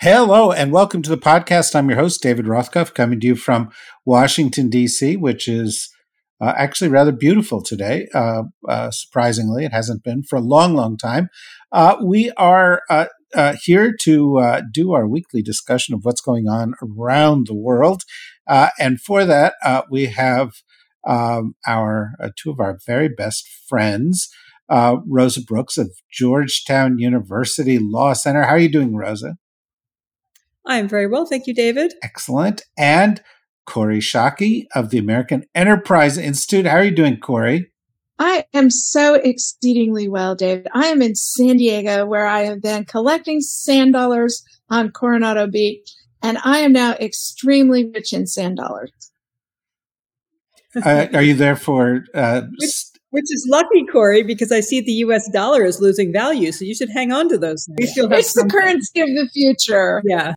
Hello, and welcome to the podcast. I'm your host, David Rothkopf, coming to you from Washington, D.C., which is uh, actually rather beautiful today. Uh, uh, surprisingly, it hasn't been for a long, long time. Uh, we are uh, uh, here to do our weekly discussion of what's going on around the world. and for that, we have um, our two of our very best friends. Rosa Brooks of Georgetown University Law Center. How are you doing, Rosa? I'm very well. Thank you, David. Excellent. And Kori Schake of the American Enterprise Institute. How are you doing, Kori? I am so exceedingly well, David. I am in San Diego where I have been collecting sand dollars on Coronado Beach, and I am now extremely rich in sand dollars. uh, are you there for? Uh, which, which, is lucky, Kori, because I see the U.S. dollar is losing value, so you should hang on to those. We still have it's something. the currency of the future. Yeah.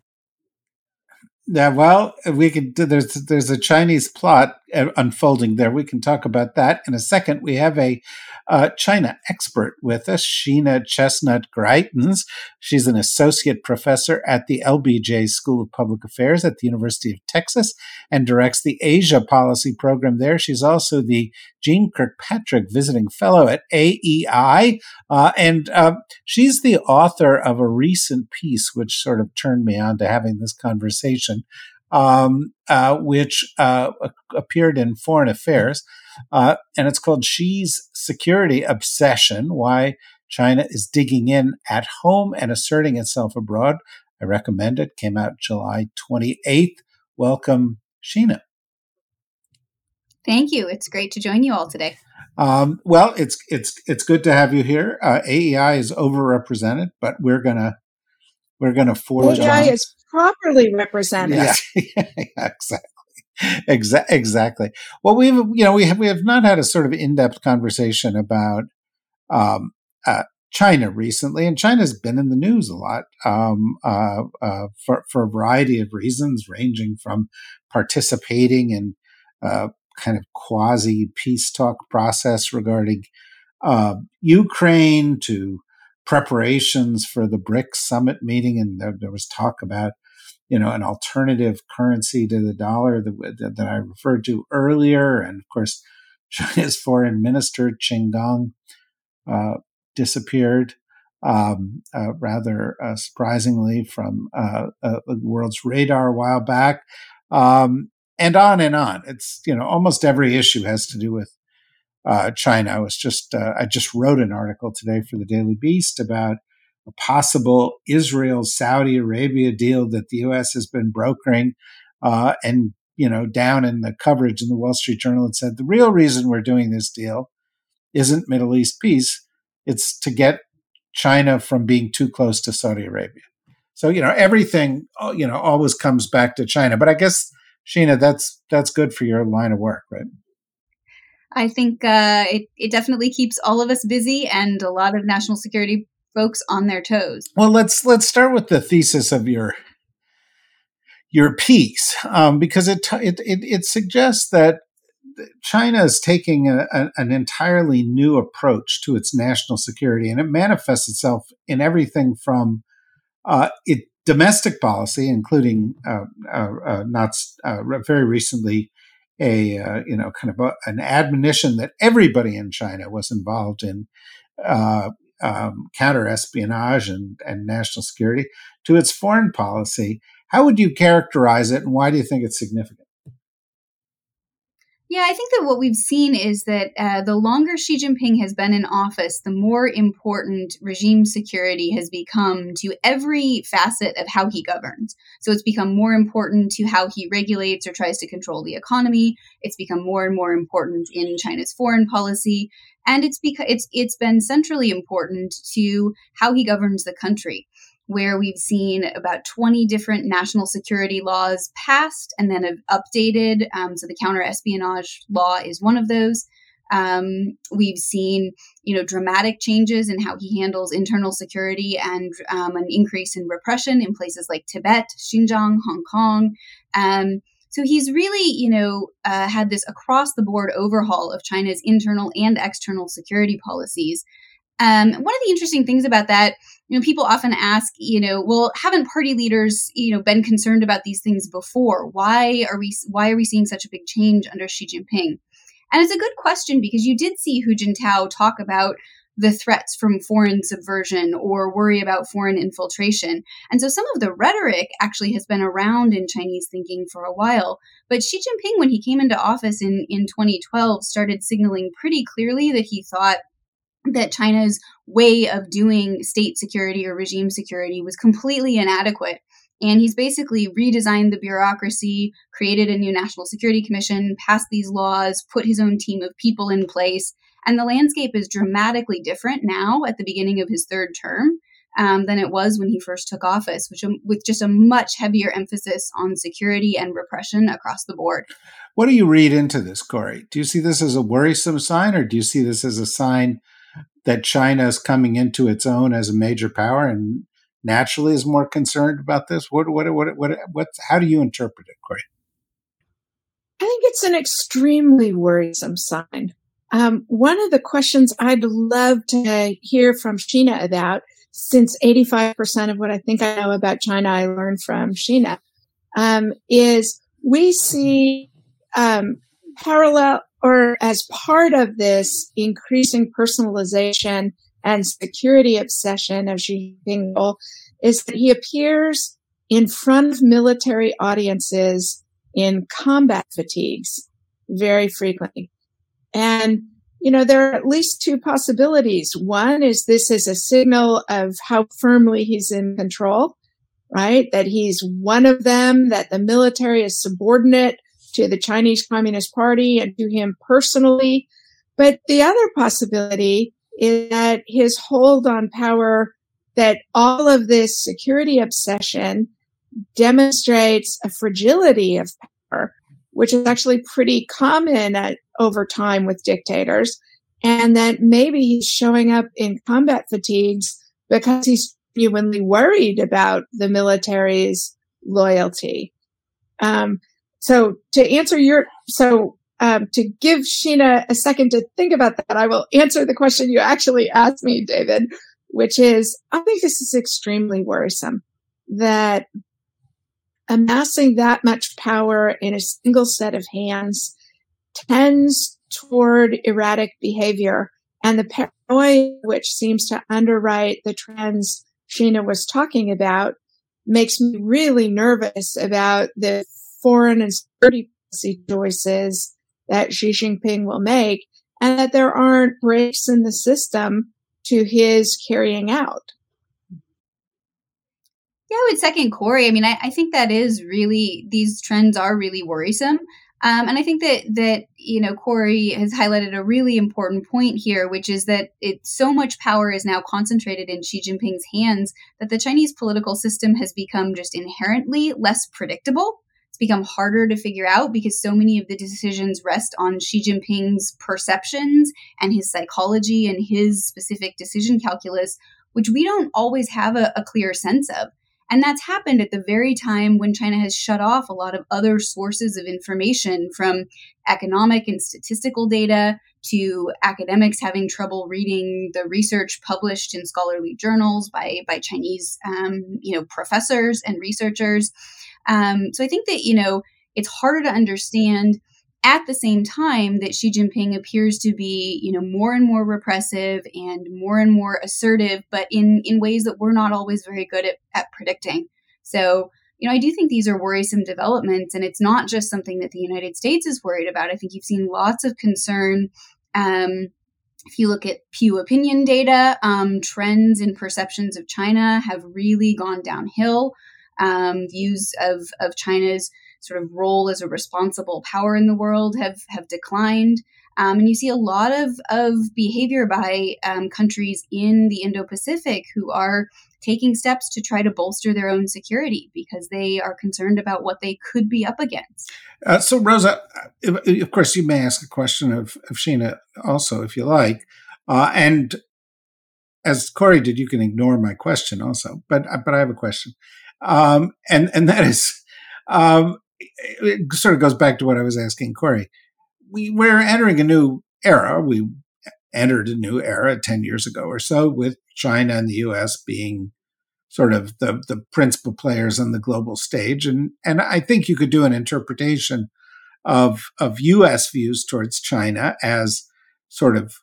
Yeah, well, we could. There's there's a Chinese plot unfolding there. We can talk about that in a second. We have a uh, China expert with us, Sheena Chestnut Greitens. She's an associate professor at the LBJ School of Public Affairs at the University of Texas and directs the Asia Policy Program there. She's also the Jeane Kirkpatrick Visiting Fellow at AEI. Uh, and uh, she's the author of a recent piece which sort of turned me on to having this conversation um, uh, which uh, appeared in Foreign Affairs. Uh, and it's called Xi's Security Obsession Why China is Digging In at Home and Asserting Itself Abroad. I recommend it. Came out July 28th. Welcome, Sheena. Thank you. It's great to join you all today. Um, well, it's it's it's good to have you here. Uh, AEI is overrepresented, but we're gonna we're gonna forge AEI on. is properly represented. Yeah, exactly. Exa- exactly. Well, we've you know we have we have not had a sort of in depth conversation about um, uh, China recently, and China's been in the news a lot um, uh, uh, for for a variety of reasons, ranging from participating in uh, kind of quasi peace talk process regarding uh, Ukraine to preparations for the BRICS summit meeting, and there, there was talk about you know an alternative currency to the dollar that, that I referred to earlier, and of course, China's foreign minister Qin Gang uh, disappeared. Um, uh, rather uh, surprisingly from uh, uh, the world's radar a while back, um, and on and on. It's you know almost every issue has to do with uh, China. I was just I just wrote an article today for the Daily Beast about a possible Israel Saudi Arabia deal that the U.S. has been brokering, uh, and you know down in the coverage in the Wall Street Journal it said the real reason we're doing this deal isn't Middle East peace; it's to get China from being too close to Saudi Arabia. So you know everything uh, you know always comes back to China, but I guess. Sheena, that's that's good for your line of work, right? I think uh, it, it definitely keeps all of us busy, and a lot of national security folks on their toes. Well, let's let's start with the thesis of your your piece um, because it, it it it suggests that China is taking a, a, an entirely new approach to its national security, and it manifests itself in everything from uh, it domestic policy, including uh, uh, uh not uh, very recently a uh, you know kind of a, an admonition that everybody in China was involved in um, counter espionage and, and national security to its foreign policy. How would you characterize it, and why do you think it's significant? Yeah, I think that what we've seen is that uh, the longer Xi Jinping has been in office, the more important regime security has become to every facet of how he governs. So it's become more important to how he regulates or tries to control the economy. It's become more and more important in China's foreign policy, and it's because it's it's been centrally important to how he governs the country where we've seen about 20 different national security laws passed and then have updated. Um, so the counter espionage law is one of those. Um, we've seen, you know, dramatic changes in how he handles internal security and um, an increase in repression in places like Tibet, Xinjiang, Hong Kong. So he's really, you know, uh, had this across the board overhaul of China's internal and external security policies. Um, one of the interesting things about that, you know, people often ask, you know, well, haven't party leaders, you know, been concerned about these things before? Why are we why are we seeing such a big change under Xi Jinping? And it's a good question because you did see Hu Jintao talk about the threats from foreign subversion or worry about foreign infiltration. And so some of the rhetoric actually has been around in Chinese thinking for a while. But Xi Jinping, when he came into office in, in 2012, started signaling pretty clearly that he thought that China's way of doing state security or regime security was completely inadequate. And he's basically redesigned the bureaucracy, created a new national security commission, passed these laws, put his own team of people in place. And the landscape is dramatically different now at the beginning of his third term um, than it was when he first took office, which um, with just a much heavier emphasis on security and repression across the board. What do you read into this, Kori? Do you see this as a worrisome sign, or do you see this as a sign that China is coming into its own as a major power and naturally is more concerned about this? What, what, what, what, what, how do you interpret it, Kori? I think it's an extremely worrisome sign. Um, one of the questions I'd love to hear from Sheena about, since 85% of what I think I know about China I learned from Sheena, um, is we see um, parallel or as part of this increasing personalization and security obsession of Xi Jinping is that he appears in front of military audiences in combat fatigues very frequently. And, you know, there are at least two possibilities. One is this is a signal of how firmly he's in control, right? That he's one of them, that the military is subordinate to the Chinese Communist Party and to him personally. But the other possibility is that his hold on power, that all of this security obsession demonstrates a fragility of power, which is actually pretty common at, over time with dictators. And that maybe he's showing up in combat fatigues because he's genuinely worried about the military's loyalty. Um, so to answer your, so um, to give Sheena a second to think about that, I will answer the question you actually asked me, David, which is, I think this is extremely worrisome that amassing that much power in a single set of hands tends toward erratic behavior and the paranoia which seems to underwrite the trends Sheena was talking about makes me really nervous about the foreign and security policy choices that Xi Jinping will make and that there aren't breaks in the system to his carrying out. Yeah, I would second Kori. I mean, I, I think that is really, these trends are really worrisome. Um, and I think that that you know Kori has highlighted a really important point here, which is that it so much power is now concentrated in Xi Jinping's hands that the Chinese political system has become just inherently less predictable It's become harder to figure out because so many of the decisions rest on Xi Jinping's perceptions and his psychology and his specific decision calculus which we don't always have a, a clear sense of. And that's happened at the very time when China has shut off a lot of other sources of information from economic and statistical data to academics having trouble reading the research published in scholarly journals by, by Chinese, um, you know, professors and researchers. Um, so I think that, you know, it's harder to understand at the same time that Xi Jinping appears to be, you know, more and more repressive and more and more assertive, but in in ways that we're not always very good at, at predicting. So, you know, I do think these are worrisome developments, and it's not just something that the United States is worried about. I think you've seen lots of concern. Um, if you look at Pew opinion data, um, trends in perceptions of China have really gone downhill. Um, views of of China's sort of role as a responsible power in the world have have declined. Um, and you see a lot of, of behavior by um, countries in the Indo Pacific who are taking steps to try to bolster their own security because they are concerned about what they could be up against. Uh, so, Rosa, of course, you may ask a question of, of Sheena also, if you like. Uh, and as Kori did, you can ignore my question also, but but I have a question, um, and and that is, um, it sort of goes back to what I was asking Kori. We, we're entering a new era. We entered a new era 10 years ago or so with China and the US being sort of the, the principal players on the global stage. And, and I think you could do an interpretation of, of US views towards China as sort of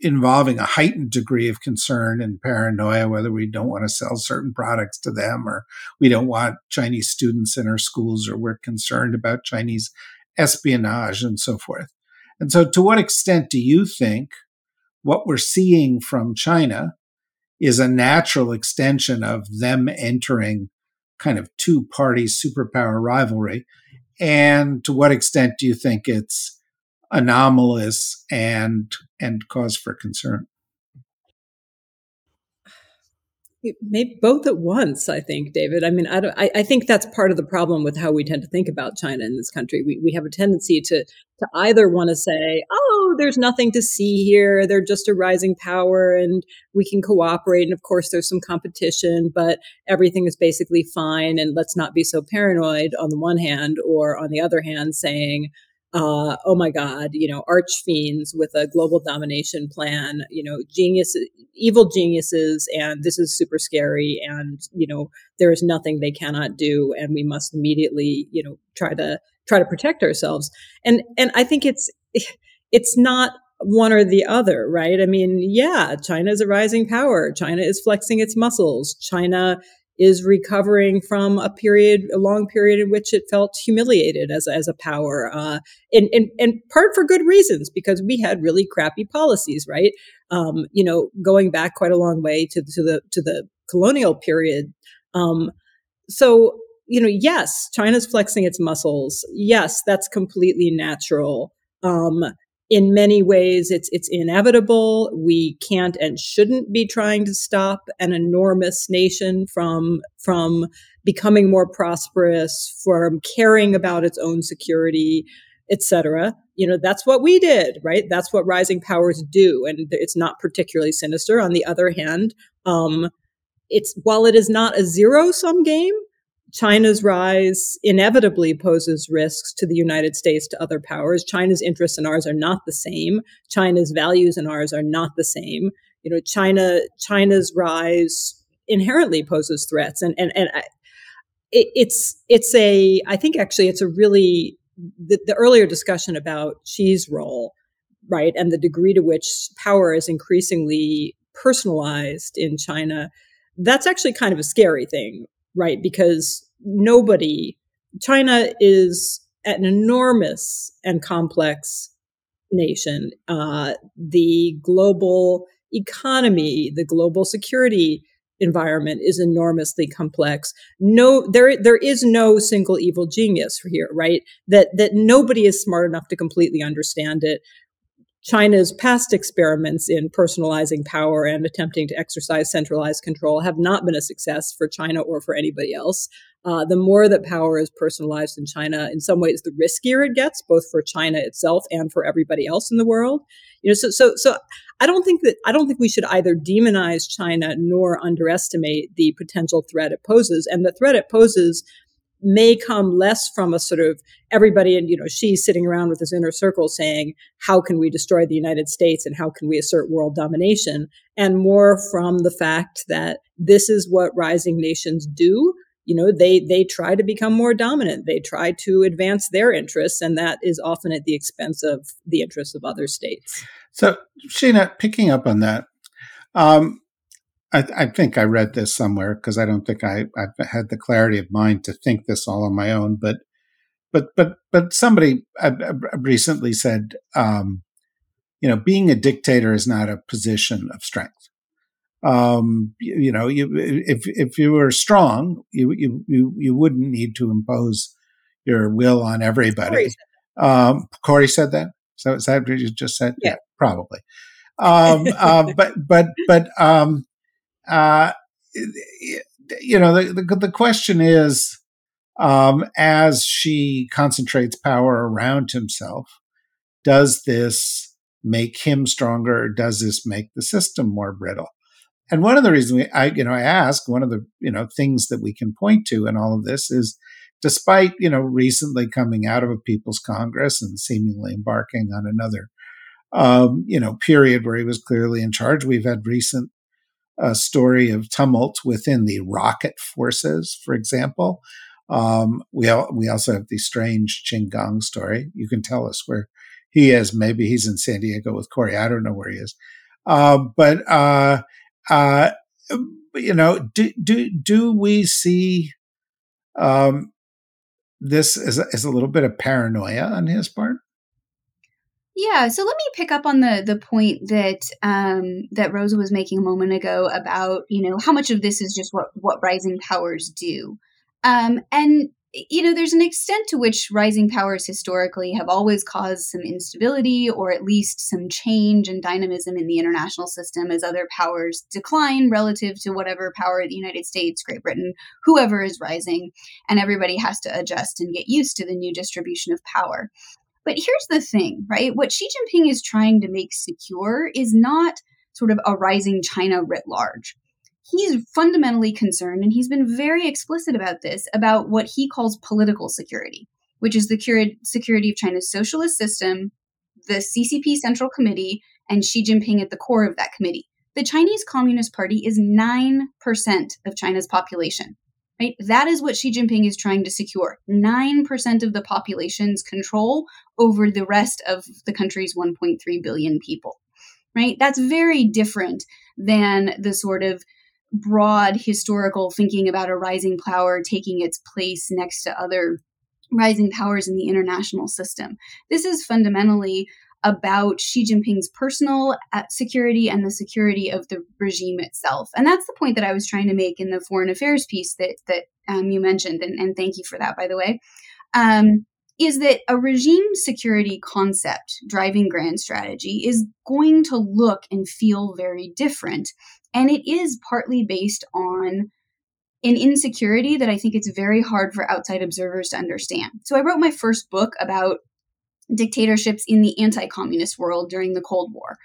involving a heightened degree of concern and paranoia whether we don't want to sell certain products to them or we don't want Chinese students in our schools or we're concerned about Chinese espionage and so forth. And so, to what extent do you think what we're seeing from China is a natural extension of them entering kind of two party superpower rivalry? And to what extent do you think it's anomalous and and cause for concern. Maybe both at once. I think, David. I mean, I, don't, I, I think that's part of the problem with how we tend to think about China in this country. We we have a tendency to to either want to say, "Oh, there's nothing to see here; they're just a rising power, and we can cooperate." And of course, there's some competition, but everything is basically fine, and let's not be so paranoid. On the one hand, or on the other hand, saying, uh, oh my God, you know, arch fiends with a global domination plan, you know, genius, evil geniuses, and this is super scary, and you know, there is nothing they cannot do, and we must immediately, you know, try to try to protect ourselves. And and I think it's it's not one or the other, right? I mean, yeah, China is a rising power. China is flexing its muscles. China is recovering from a period, a long period in which it felt humiliated as, as a power, uh, and, and, and part for good reasons, because we had really crappy policies, right? Um, you know, going back quite a long way to, to the, to the colonial period. Um, so, you know, yes, China's flexing its muscles. Yes, that's completely natural. Um, in many ways it's it's inevitable. We can't and shouldn't be trying to stop an enormous nation from from becoming more prosperous from caring about its own security etc you know that's what we did right? That's what rising powers do and it's not particularly sinister. On the other hand um it's while it is not a zero sum game China's rise inevitably poses risks to the United States, to other powers. China's interests and ours are not the same. China's values and ours are not the same. You know, China China's rise inherently poses threats, and and and I, it, it's it's a I think actually it's a really the, the earlier discussion about Xi's role, right, and the degree to which power is increasingly personalized in China. That's actually kind of a scary thing, right? Because nobody, China is an enormous and complex nation. Uh, the global economy, the global security environment is enormously complex. No, there, there is no single evil genius here, right? That, that nobody is smart enough to completely understand it. China's past experiments in personalizing power and attempting to exercise centralized control have not been a success for China or for anybody else. Uh, the more that power is personalized in China, in some ways, the riskier it gets, both for China itself and for everybody else in the world. You know, so so so I don't think that I don't think we should either demonize China nor underestimate the potential threat it poses. And the threat it poses may come less from a sort of everybody and you know Xi's sitting around with this inner circle saying how can we destroy the united states and how can we assert world domination? And more from the fact that this is what rising nations do. You know they they try to become more dominant. They try to advance their interests and that is often at the expense of the interests of other states. So sheena picking up on that um, I, I, think I read this somewhere because I don't think I, I've had the clarity of mind to think this all on my own. But, but, but, but somebody recently said, um, you know, being a dictator is not a position of strength. Um, you, you, know, you, if if you were strong, you you you you wouldn't need to impose your will on everybody. Kori said, um, Kori said that. So is that what you just said? Yeah, yeah probably. Um, uh, but but but um, uh, you know, the, the, the question is, um, as Xi concentrates power around himself, does this make him stronger? Does this make the system more brittle? And one of the reasons we, I, you know, I ask one of the, you know, things that we can point to in all of this is, despite, you know, recently coming out of a People's Congress and seemingly embarking on another, um, you know, period where he was clearly in charge, we've had recent a story of tumult within the rocket forces, for example. Um, we al- we also have the strange Qin Gang story. You can tell us where he is. Maybe he's in San Diego with Kori. I don't know where he is. Uh, but uh, uh, you know, do do do we see um, this as a, as a little bit of paranoia on his part? Yeah, so let me pick up on the the point that um, that Rosa was making a moment ago about you know how much of this is just what what rising powers do, um, and you know there's an extent to which rising powers historically have always caused some instability or at least some change and dynamism in the international system as other powers decline relative to whatever power the United States, Great Britain, whoever is rising, and everybody has to adjust and get used to the new distribution of power. But here's the thing, right? What Xi Jinping is trying to make secure is not sort of a rising China writ large. He's fundamentally concerned, and he's been very explicit about this, about what he calls political security, which is the security of China's socialist system, the CCP Central Committee, and Xi Jinping at the core of that committee. The Chinese Communist Party is 9% of China's population right? That is what Xi Jinping is trying to secure 9% of the population's control over the rest of the country's 1.3 billion people, right? That's very different than the sort of broad historical thinking about a rising power taking its place next to other rising powers in the international system. This is fundamentally about Xi Jinping's personal uh, security and the security of the regime itself. And that's the point that I was trying to make in the foreign affairs piece that that um, you mentioned, and, and, thank you for that, by the way. Um, is that a regime security concept driving grand strategy is going to look and feel very different. And it is partly based on an insecurity that I think it's very hard for outside observers to understand. So I wrote my first book about dictatorships in the anti communist world during the Cold War.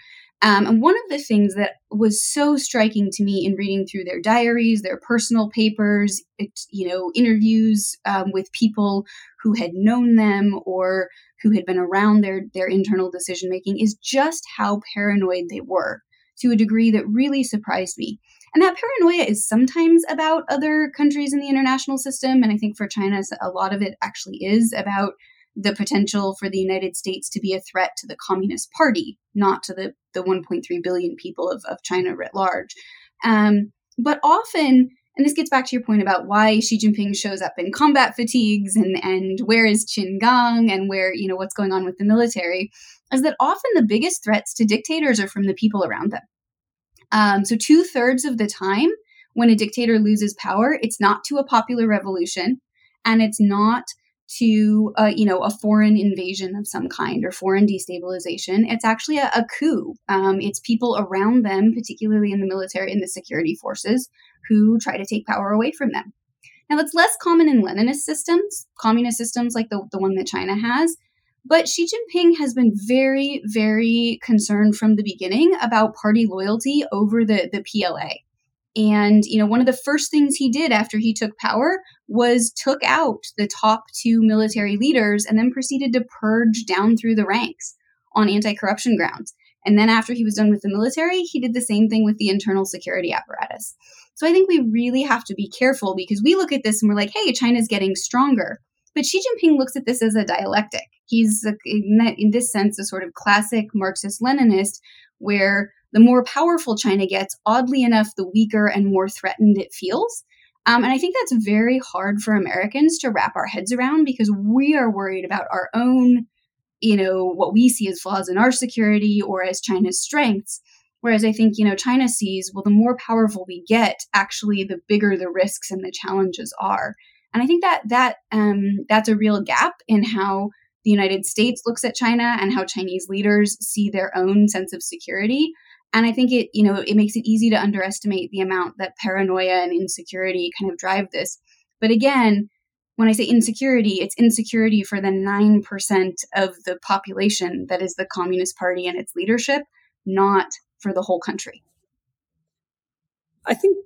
Um, and one of the things that was so striking to me in reading through their diaries, their personal papers, it, you know, interviews um, with people who had known them or who had been around their their internal decision making, is just how paranoid they were to a degree that really surprised me. And that paranoia is sometimes about other countries in the international system, and I think for China, a lot of it actually is about the potential for the United States to be a threat to the Communist Party, not to the, the 1.3 billion people of, of China writ large. Um, but often, and this gets back to your point about why Xi Jinping shows up in combat fatigues and, and where is Qin Gang and where, you know, what's going on with the military, is that often the biggest threats to dictators are from the people around them. Um, so, two thirds of the time, when a dictator loses power, it's not to a popular revolution and it's not to uh, you know a foreign invasion of some kind or foreign destabilization. It's actually a, a coup. Um, it's people around them particularly in the military and the security forces who try to take power away from them. Now it's less common in leninist systems communist systems like the, the one that china has But Xi Jinping has been very, very concerned from the beginning about party loyalty over the, the PLA. And, you know, one of the first things he did after he took power was took out the top two military leaders and then proceeded to purge down through the ranks on anti corruption grounds. And then after he was done with the military, he did the same thing with the internal security apparatus. So I think we really have to be careful because we look at this and we're like, hey, China's getting stronger. But Xi Jinping looks at this as a dialectic. He's, a, in this sense, a sort of classic Marxist Leninist where the more powerful China gets, oddly enough, the weaker and more threatened it feels. Um, and I think that's very hard for Americans to wrap our heads around because we are worried about our own, you know, what we see as flaws in our security or as China's strengths. Whereas I think, you know, China sees, well, the more powerful we get, actually, the bigger the risks and the challenges are. And I think that that um, that's a real gap in how the United States looks at China and how Chinese leaders see their own sense of security. And I think it, you know, it makes it easy to underestimate the amount that paranoia and insecurity kind of drive this. But again, when I say insecurity, it's insecurity for the 9% of the population that is the Communist Party and its leadership, not for the whole country. I think,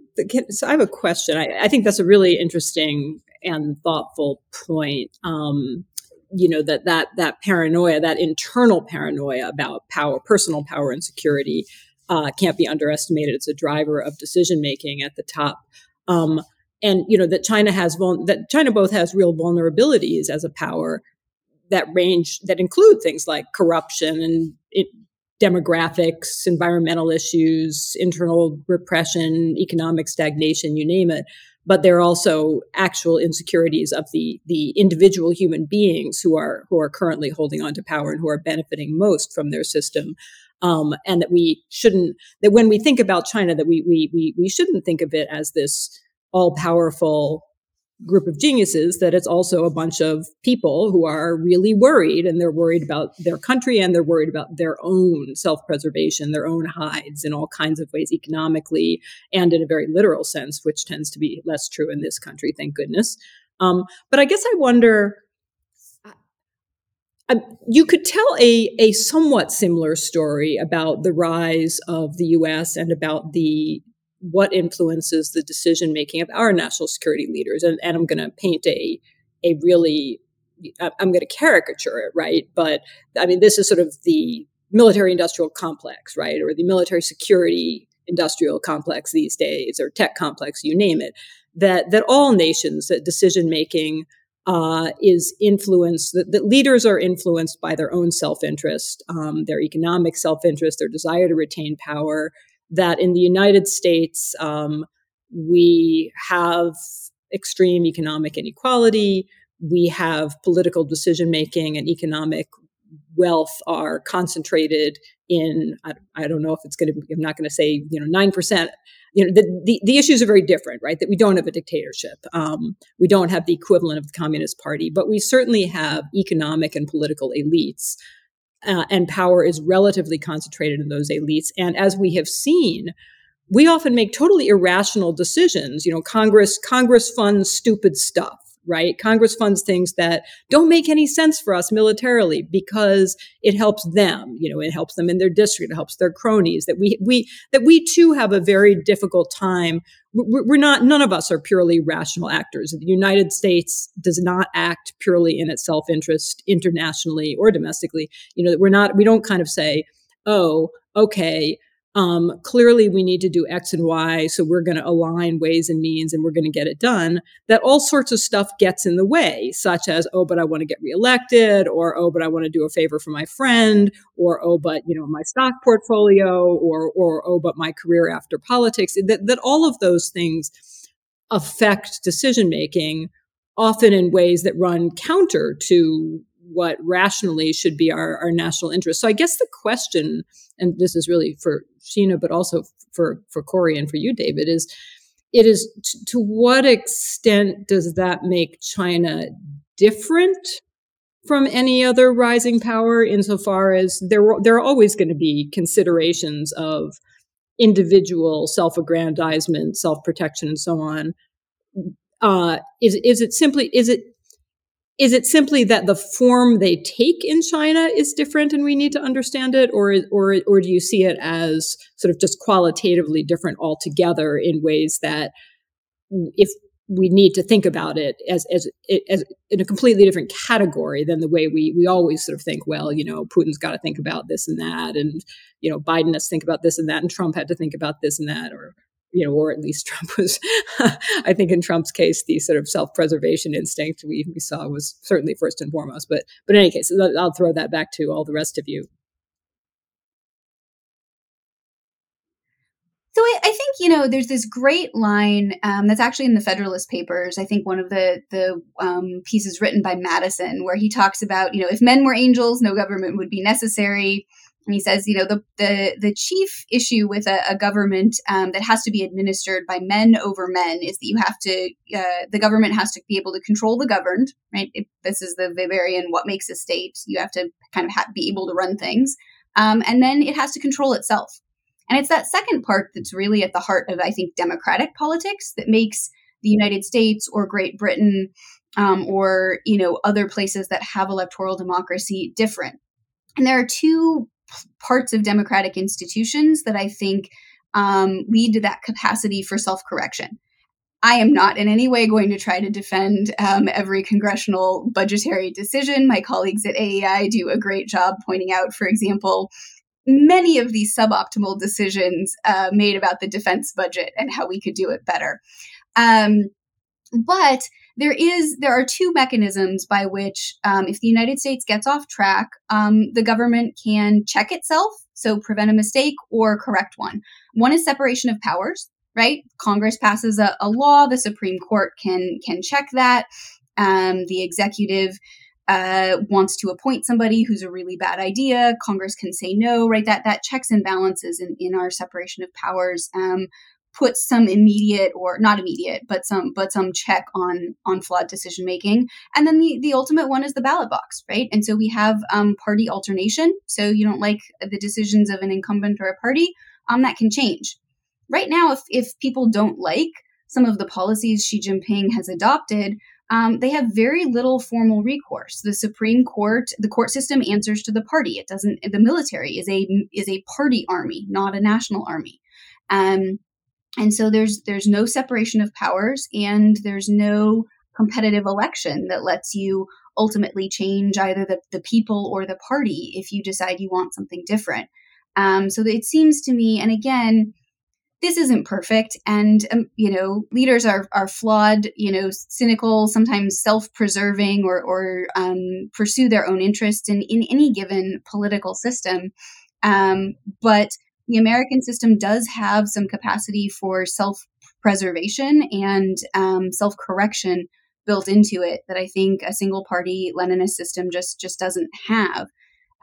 so I have a question. I, I, think that's a really interesting and thoughtful point. Um, you know that that that paranoia, that internal paranoia about power, personal power and security, uh, can't be underestimated. It's a driver of decision making at the top. Um, and you know that China has vul- that China both has real vulnerabilities as a power that range that include things like corruption and it, demographics, environmental issues, internal repression, economic stagnation, you name it. But there are also actual insecurities of the the individual human beings who are who are currently holding on to power and who are benefiting most from their system um, and that we shouldn't that when we think about China that we we we we shouldn't think of it as this all powerful group of geniuses that it's also a bunch of people who are really worried and they're worried about their country and they're worried about their own self-preservation their own hides in all kinds of ways economically and in a very literal sense which tends to be less true in this country thank goodness. Um, but i guess i wonder um, you could tell a, a somewhat similar story about the rise of the US and about the what influences the decision making of our national security leaders. And, and I'm going to paint a, a really, I'm going to caricature it, right? But I mean, this is sort of the military industrial complex, right? Or the military security industrial complex these days, or tech complex, you name it. That, that all nations, that decision making uh, is influenced, that, that, leaders are influenced by their own self interest, um, their economic self interest, their desire to retain power. That in the United States, um, we have extreme economic inequality, we have political decision making and economic wealth are concentrated in I, I don't know if it's going to i'm not going to say you know 9% you know, the, the, the, issues are very different, right? That we don't have a dictatorship. Um, we don't have the equivalent of the Communist Party, but we certainly have economic and political elites. Uh, and power is relatively concentrated in those elites. And as we have seen, we often make totally irrational decisions. You know, Congress Congress funds stupid stuff right? Congress funds things that don't make any sense for us militarily because it helps them, you know, it helps them in their district, it helps their cronies that we, we, that we too have a very difficult time. We're not, none of us are purely rational actors. The United States does not act purely in its self interest internationally or domestically. You know, we're not, we don't kind of say, oh, okay, um, clearly we need to do X and Y, so we're going to align ways and means and we're going to get it done, that all sorts of stuff gets in the way, such as, oh, but I want to get reelected, or oh, but I want to do a favor for my friend, or oh, but you know, my stock portfolio, or or oh, but my career after politics. That that all of those things affect decision making often in ways that run counter to what rationally should be our, our national interest. So I guess the question, and this is really for Sheena, but also for for Kori and for you, David, is it is t- to what extent does that make China different from any other rising power insofar as there there are always going to be considerations of individual self-aggrandizement, self-protection, and so on. Uh, is is it simply is it is it simply that the form they take in China is different and we need to understand it, or or or do you see it as sort of just qualitatively different altogether in ways that if we need to think about it as, as as in a completely different category than the way we we always sort of think. Well, you know, Putin's got to think about this and that, and you know, Biden has to think about this and that, and Trump had to think about this and that, or you know, or at least Trump was. I think in Trump's case, the sort of self-preservation instinct we we saw was certainly first and foremost. But but in any case, I'll throw that back to all the rest of you. So I, I, think you know there's this great line um, that's actually in the Federalist Papers. I think one of the the um, pieces written by Madison, where he talks about you know if men were angels, no government would be necessary. And he says, you know, the the the chief issue with a, a government um, that has to be administered by men over men is that you have to uh, the government has to be able to control the governed. Right. If this is the Weberian what makes a state. You have to kind of ha- be able to run things, um, and then it has to control itself. And it's that second part that's really at the heart of, I think, democratic politics that makes the United States or Great Britain um, or, you know, other places that have electoral democracy different. And there are two parts of democratic institutions that I think um, lead to that capacity for self correction. I am not in any way going to try to defend um, every congressional budgetary decision. My colleagues at AEI do a great job pointing out, for example, many of these suboptimal decisions uh, made about the defense budget and how we could do it better. Um, but there is there are two mechanisms by which, um, if the United States gets off track, um, the government can check itself, so prevent a mistake or correct one. One is separation of powers. Right, Congress passes a, a law, the Supreme Court can can check that. Um, the executive uh, wants to appoint somebody who's a really bad idea, Congress can say no, right? That that checks and balances in, in our separation of powers um, puts some immediate or not immediate, but some but some check on on flawed decision making. And then the the ultimate one is the ballot box, right? And so we have um, party alternation. So you don't like the decisions of an incumbent or a party, um, that can change. Right now, if if people don't like some of the policies Xi Jinping has adopted, um, they have very little formal recourse. The Supreme Court, the court system answers to the party. It doesn't. The military is a is a party army, not a national army. Um, and so there's there's no separation of powers, and there's no competitive election that lets you ultimately change either the, the people or the party if you decide you want something different. Um, so it seems to me, and again, this isn't perfect and um, you know leaders are are flawed you know cynical sometimes self-preserving or or um, pursue their own interests in in any given political system um, but the american system does have some capacity for self-preservation and um, self-correction built into it that i think a single party leninist system just just doesn't have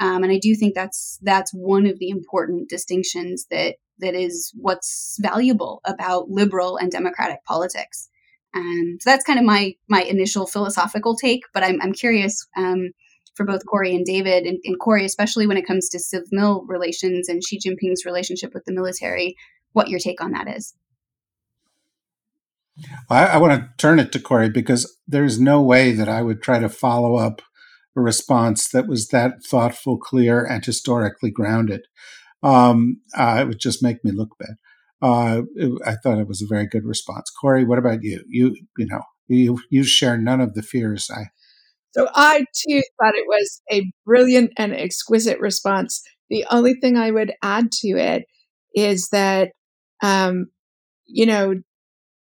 um, and I do think that's that's one of the important distinctions that that is what's valuable about liberal and democratic politics. And so that's kind of my my initial philosophical take. But I'm I'm curious um, for both Kori and David, and, and Kori especially when it comes to civ mil relations and Xi Jinping's relationship with the military, what your take on that is. I, I want to turn it to Kori because there's no way that I would try to follow up a response that was that thoughtful, clear, and historically grounded um, uh, it would just make me look bad. Uh, it, I thought it was a very good response. Kori. what about you? You, you know, you you share none of the fears I. So I too thought it was a brilliant and exquisite response. The only thing I would add to it is that, um, you know,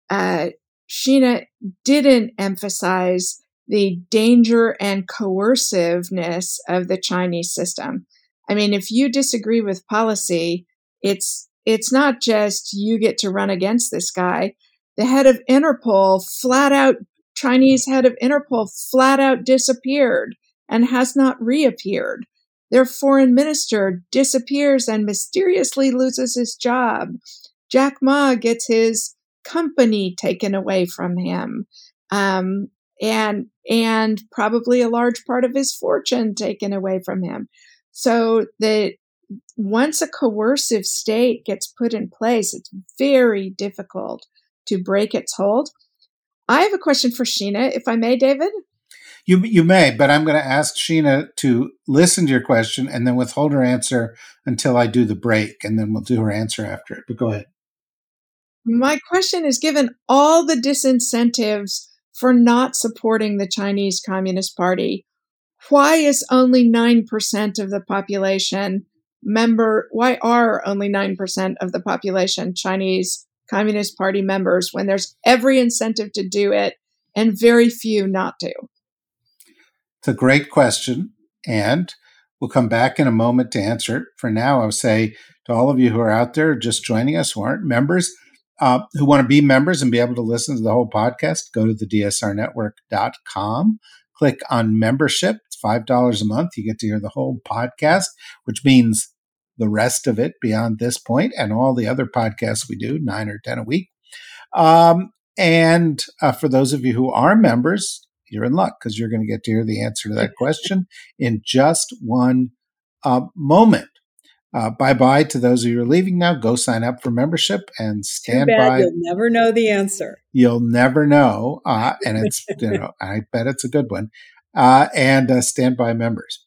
uh, Sheena didn't emphasize the danger and coerciveness of the Chinese system. I mean, if you disagree with policy, it's it's not just you get to run against this guy. The head of Interpol flat out Chinese head of Interpol flat out disappeared and has not reappeared. Their foreign minister disappears and mysteriously loses his job. Jack Ma gets his company taken away from him. Um, and and probably a large part of his fortune taken away from him. So that once a coercive state gets put in place, it's very difficult to break its hold. I have a question for Sheena, if I may, David. You you may, but I'm going to ask Sheena to listen to your question and then withhold her answer until I do the break, and then we'll do her answer after it. But go ahead. My question is given all the disincentives for not supporting the Chinese Communist Party, why is only 9% of the population member why are only 9% of the population Chinese Communist Party members when there's every incentive to do it and very few not to? It's a great question. And we'll come back in a moment to answer it. For now, I'll say to all of you who are out there just joining us who aren't members, uh, who want to be members and be able to listen to the whole podcast, go to the dsrnetwork.com, click on membership. It's $5 a month. You get to hear the whole podcast, which means the rest of it beyond this point and all the other podcasts we do, nine or 10 a week. Um, and uh, for those of you who are members, you're in luck because you're going to get to hear the answer to that question in just one uh, moment. Uh, bye bye to those of you who are leaving now. Go sign up for membership and stand Too bad by. You'll never know the answer. You'll never know, uh, and it's you know I bet it's a good one. Uh, and uh, stand by members.